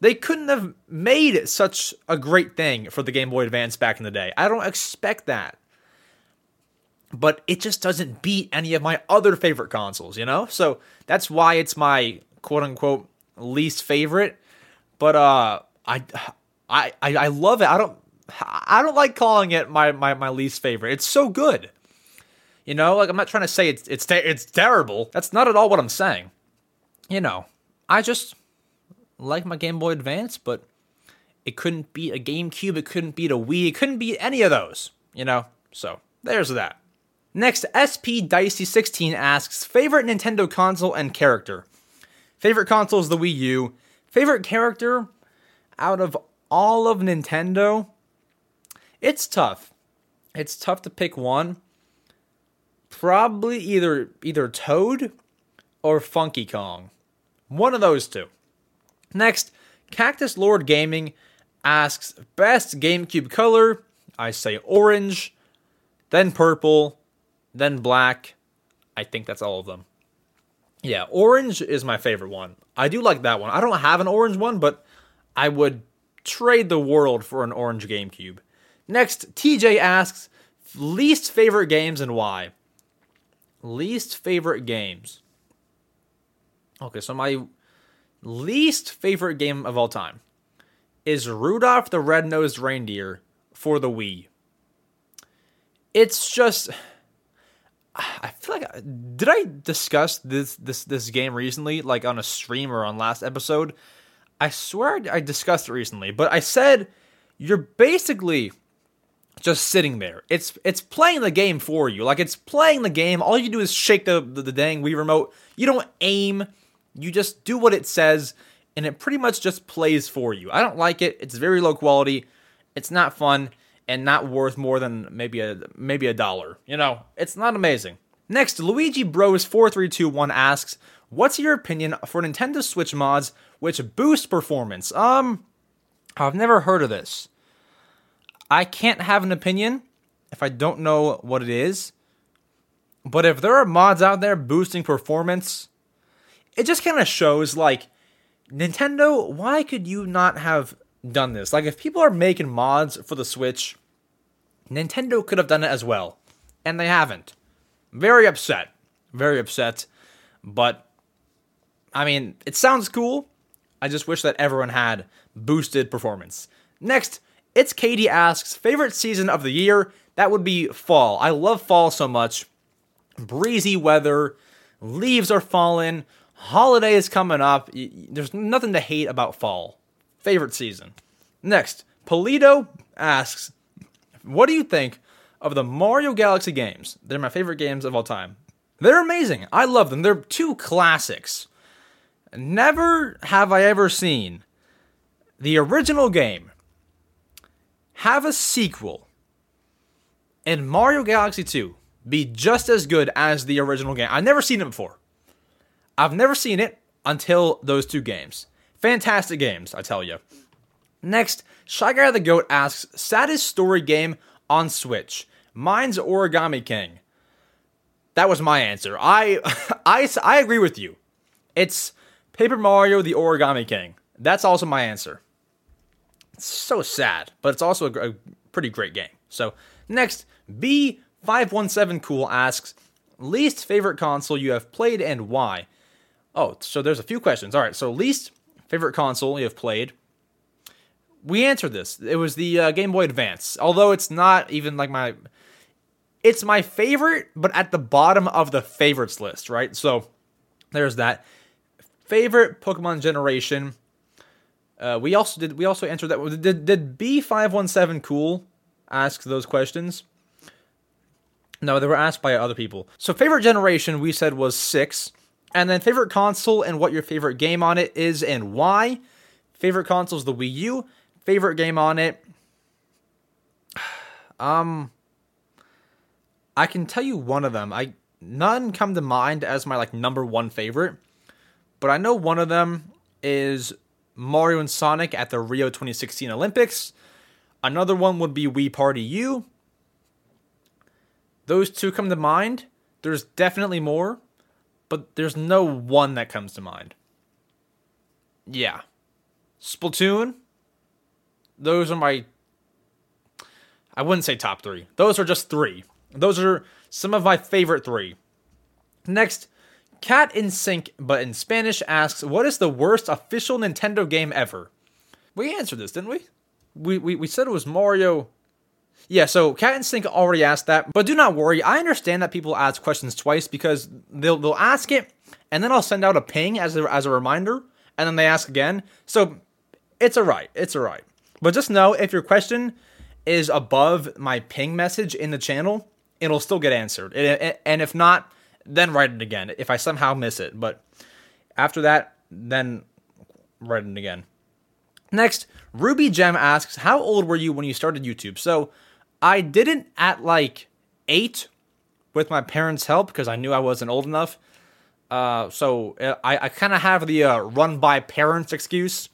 They couldn't have made such a great thing for the Game Boy Advance back in the day. I don't expect that. But it just doesn't beat any of my other favorite consoles, you know? So that's why it's my quote unquote least favorite. But uh I I I, I love it. I don't I don't like calling it my, my, my least favorite. It's so good. You know, like I'm not trying to say it's it's it's terrible. That's not at all what I'm saying. You know, I just like my Game Boy Advance, but it couldn't beat a GameCube, it couldn't beat a Wii, it couldn't beat any of those, you know? So, there's that. Next, SP Dicey 16 asks favorite Nintendo console and character. Favorite console is the Wii U. Favorite character out of all of Nintendo? It's tough. It's tough to pick one probably either either Toad or Funky Kong. One of those two. Next, Cactus Lord Gaming asks best GameCube color. I say orange, then purple, then black. I think that's all of them. Yeah, orange is my favorite one. I do like that one. I don't have an orange one, but I would trade the world for an orange GameCube. Next, TJ asks least favorite games and why. Least favorite games. Okay, so my least favorite game of all time is Rudolph the Red-Nosed Reindeer for the Wii. It's just I feel like did I discuss this this this game recently like on a stream or on last episode? I swear I discussed it recently, but I said you're basically just sitting there. It's it's playing the game for you. Like it's playing the game. All you do is shake the, the, the dang Wii remote. You don't aim. You just do what it says, and it pretty much just plays for you. I don't like it. It's very low quality. It's not fun and not worth more than maybe a maybe a dollar. You know, it's not amazing. Next, Luigi Bros 4321 asks, "What's your opinion for Nintendo Switch mods which boost performance?" Um, I've never heard of this. I can't have an opinion if I don't know what it is. But if there are mods out there boosting performance, it just kind of shows like Nintendo, why could you not have done this? Like if people are making mods for the Switch, Nintendo could have done it as well, and they haven't. Very upset. Very upset. But I mean, it sounds cool. I just wish that everyone had boosted performance. Next, it's Katie asks, favorite season of the year? That would be fall. I love fall so much. Breezy weather, leaves are falling, holiday is coming up. There's nothing to hate about fall. Favorite season. Next, Polito asks, what do you think of the Mario Galaxy games? They're my favorite games of all time. They're amazing. I love them. They're two classics. Never have I ever seen the original game have a sequel and Mario Galaxy 2 be just as good as the original game. I've never seen it before. I've never seen it until those two games. Fantastic games, I tell you. Next, Shy Guy the Goat asks, saddest story game on Switch. Mine's Origami King. That was my answer. I, I, I agree with you. It's Paper Mario the Origami King. That's also my answer. It's so sad, but it's also a, a pretty great game. So, next, B517 Cool asks, least favorite console you have played and why? Oh, so there's a few questions. All right, so least favorite console you have played we answered this. It was the uh, Game Boy Advance. Although it's not even like my it's my favorite, but at the bottom of the favorites list, right? So there's that. Favorite Pokemon generation. Uh, we also did we also answered that did did B517 cool ask those questions? No, they were asked by other people. So favorite generation we said was 6. And then favorite console and what your favorite game on it is and why. Favorite console is the Wii U Favorite game on it? Um, I can tell you one of them. I none come to mind as my like number one favorite, but I know one of them is Mario and Sonic at the Rio 2016 Olympics. Another one would be Wii Party U. Those two come to mind. There's definitely more, but there's no one that comes to mind. Yeah. Splatoon, those are my I wouldn't say top 3. Those are just 3. Those are some of my favorite 3. Next, Cat in Sync but in Spanish asks, "What is the worst official Nintendo game ever?" We answered this, didn't we? We we, we said it was Mario yeah, so Cat in Sync already asked that, but do not worry. I understand that people ask questions twice because they'll they'll ask it, and then I'll send out a ping as a, as a reminder, and then they ask again. So it's alright. It's alright. But just know if your question is above my ping message in the channel, it'll still get answered. And if not, then write it again if I somehow miss it. But after that, then write it again. Next, Ruby Gem asks, How old were you when you started YouTube? So I didn't at like eight with my parents' help because I knew I wasn't old enough. Uh, so I, I kind of have the uh, run by parents excuse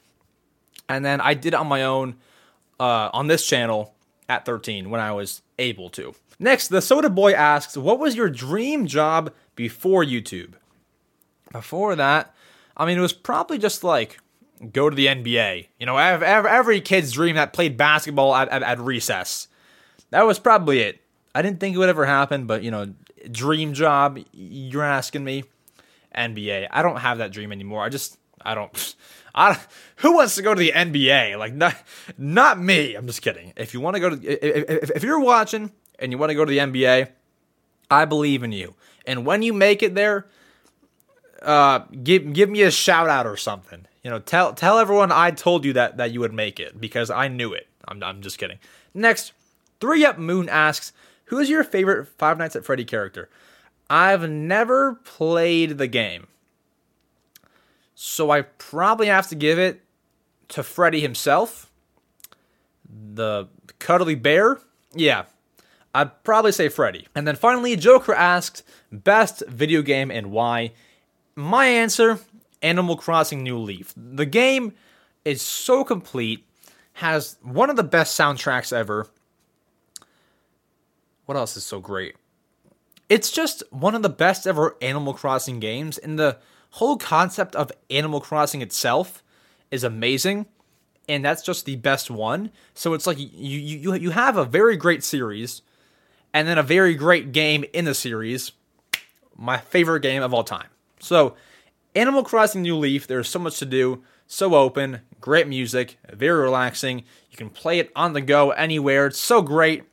and then I did it on my own uh, on this channel at 13 when I was able to. Next, the Soda Boy asks, What was your dream job before YouTube? Before that, I mean, it was probably just like go to the NBA. You know, every, kid's dream that played basketball at, at, at recess. That was probably it. I didn't think it would ever happen, but you know, dream job, you're asking me. NBA. I don't have that dream anymore. I just, I don't. I, who wants to go to the NBA? Like, not, not me. I'm just kidding. If you want to go to, if, if you're watching and you want to go to the NBA, I believe in you. And when you make it there, uh, give give me a shout out or something. You know, tell tell everyone I told you that that you would make it because I knew it. I'm I'm just kidding. Next, three up moon asks, who is your favorite Five Nights at Freddy character? I've never played the game. So I probably have to give it to Freddy himself. The cuddly bear? Yeah, I'd probably say Freddy. And then finally, Joker asked, best video game and why? My answer Animal Crossing New Leaf. The game is so complete, has one of the best soundtracks ever. What else is so great? It's just one of the best ever Animal Crossing games, and the whole concept of Animal Crossing itself is amazing, and that's just the best one. So it's like you you you have a very great series, and then a very great game in the series. My favorite game of all time. So, Animal Crossing New Leaf. There's so much to do, so open, great music, very relaxing. You can play it on the go anywhere. It's so great.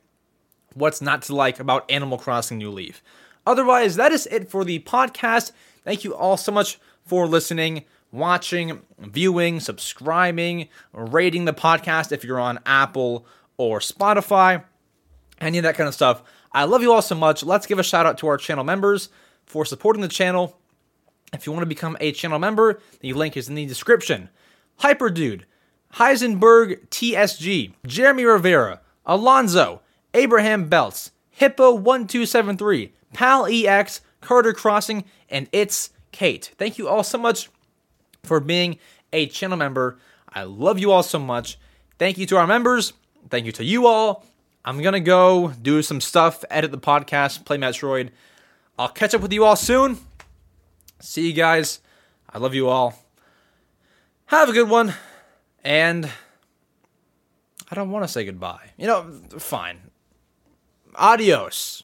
What's not to like about Animal Crossing New Leaf? Otherwise, that is it for the podcast. Thank you all so much for listening, watching, viewing, subscribing, rating the podcast if you're on Apple or Spotify, any of that kind of stuff. I love you all so much. Let's give a shout out to our channel members for supporting the channel. If you want to become a channel member, the link is in the description. Hyperdude, Heisenberg TSG, Jeremy Rivera, Alonzo, Abraham Belts, Hippo1273, Pal EX, Carter Crossing, and it's Kate. Thank you all so much for being a channel member. I love you all so much. Thank you to our members. Thank you to you all. I'm going to go do some stuff, edit the podcast, play Metroid. I'll catch up with you all soon. See you guys. I love you all. Have a good one. And I don't want to say goodbye. You know, fine. Adios.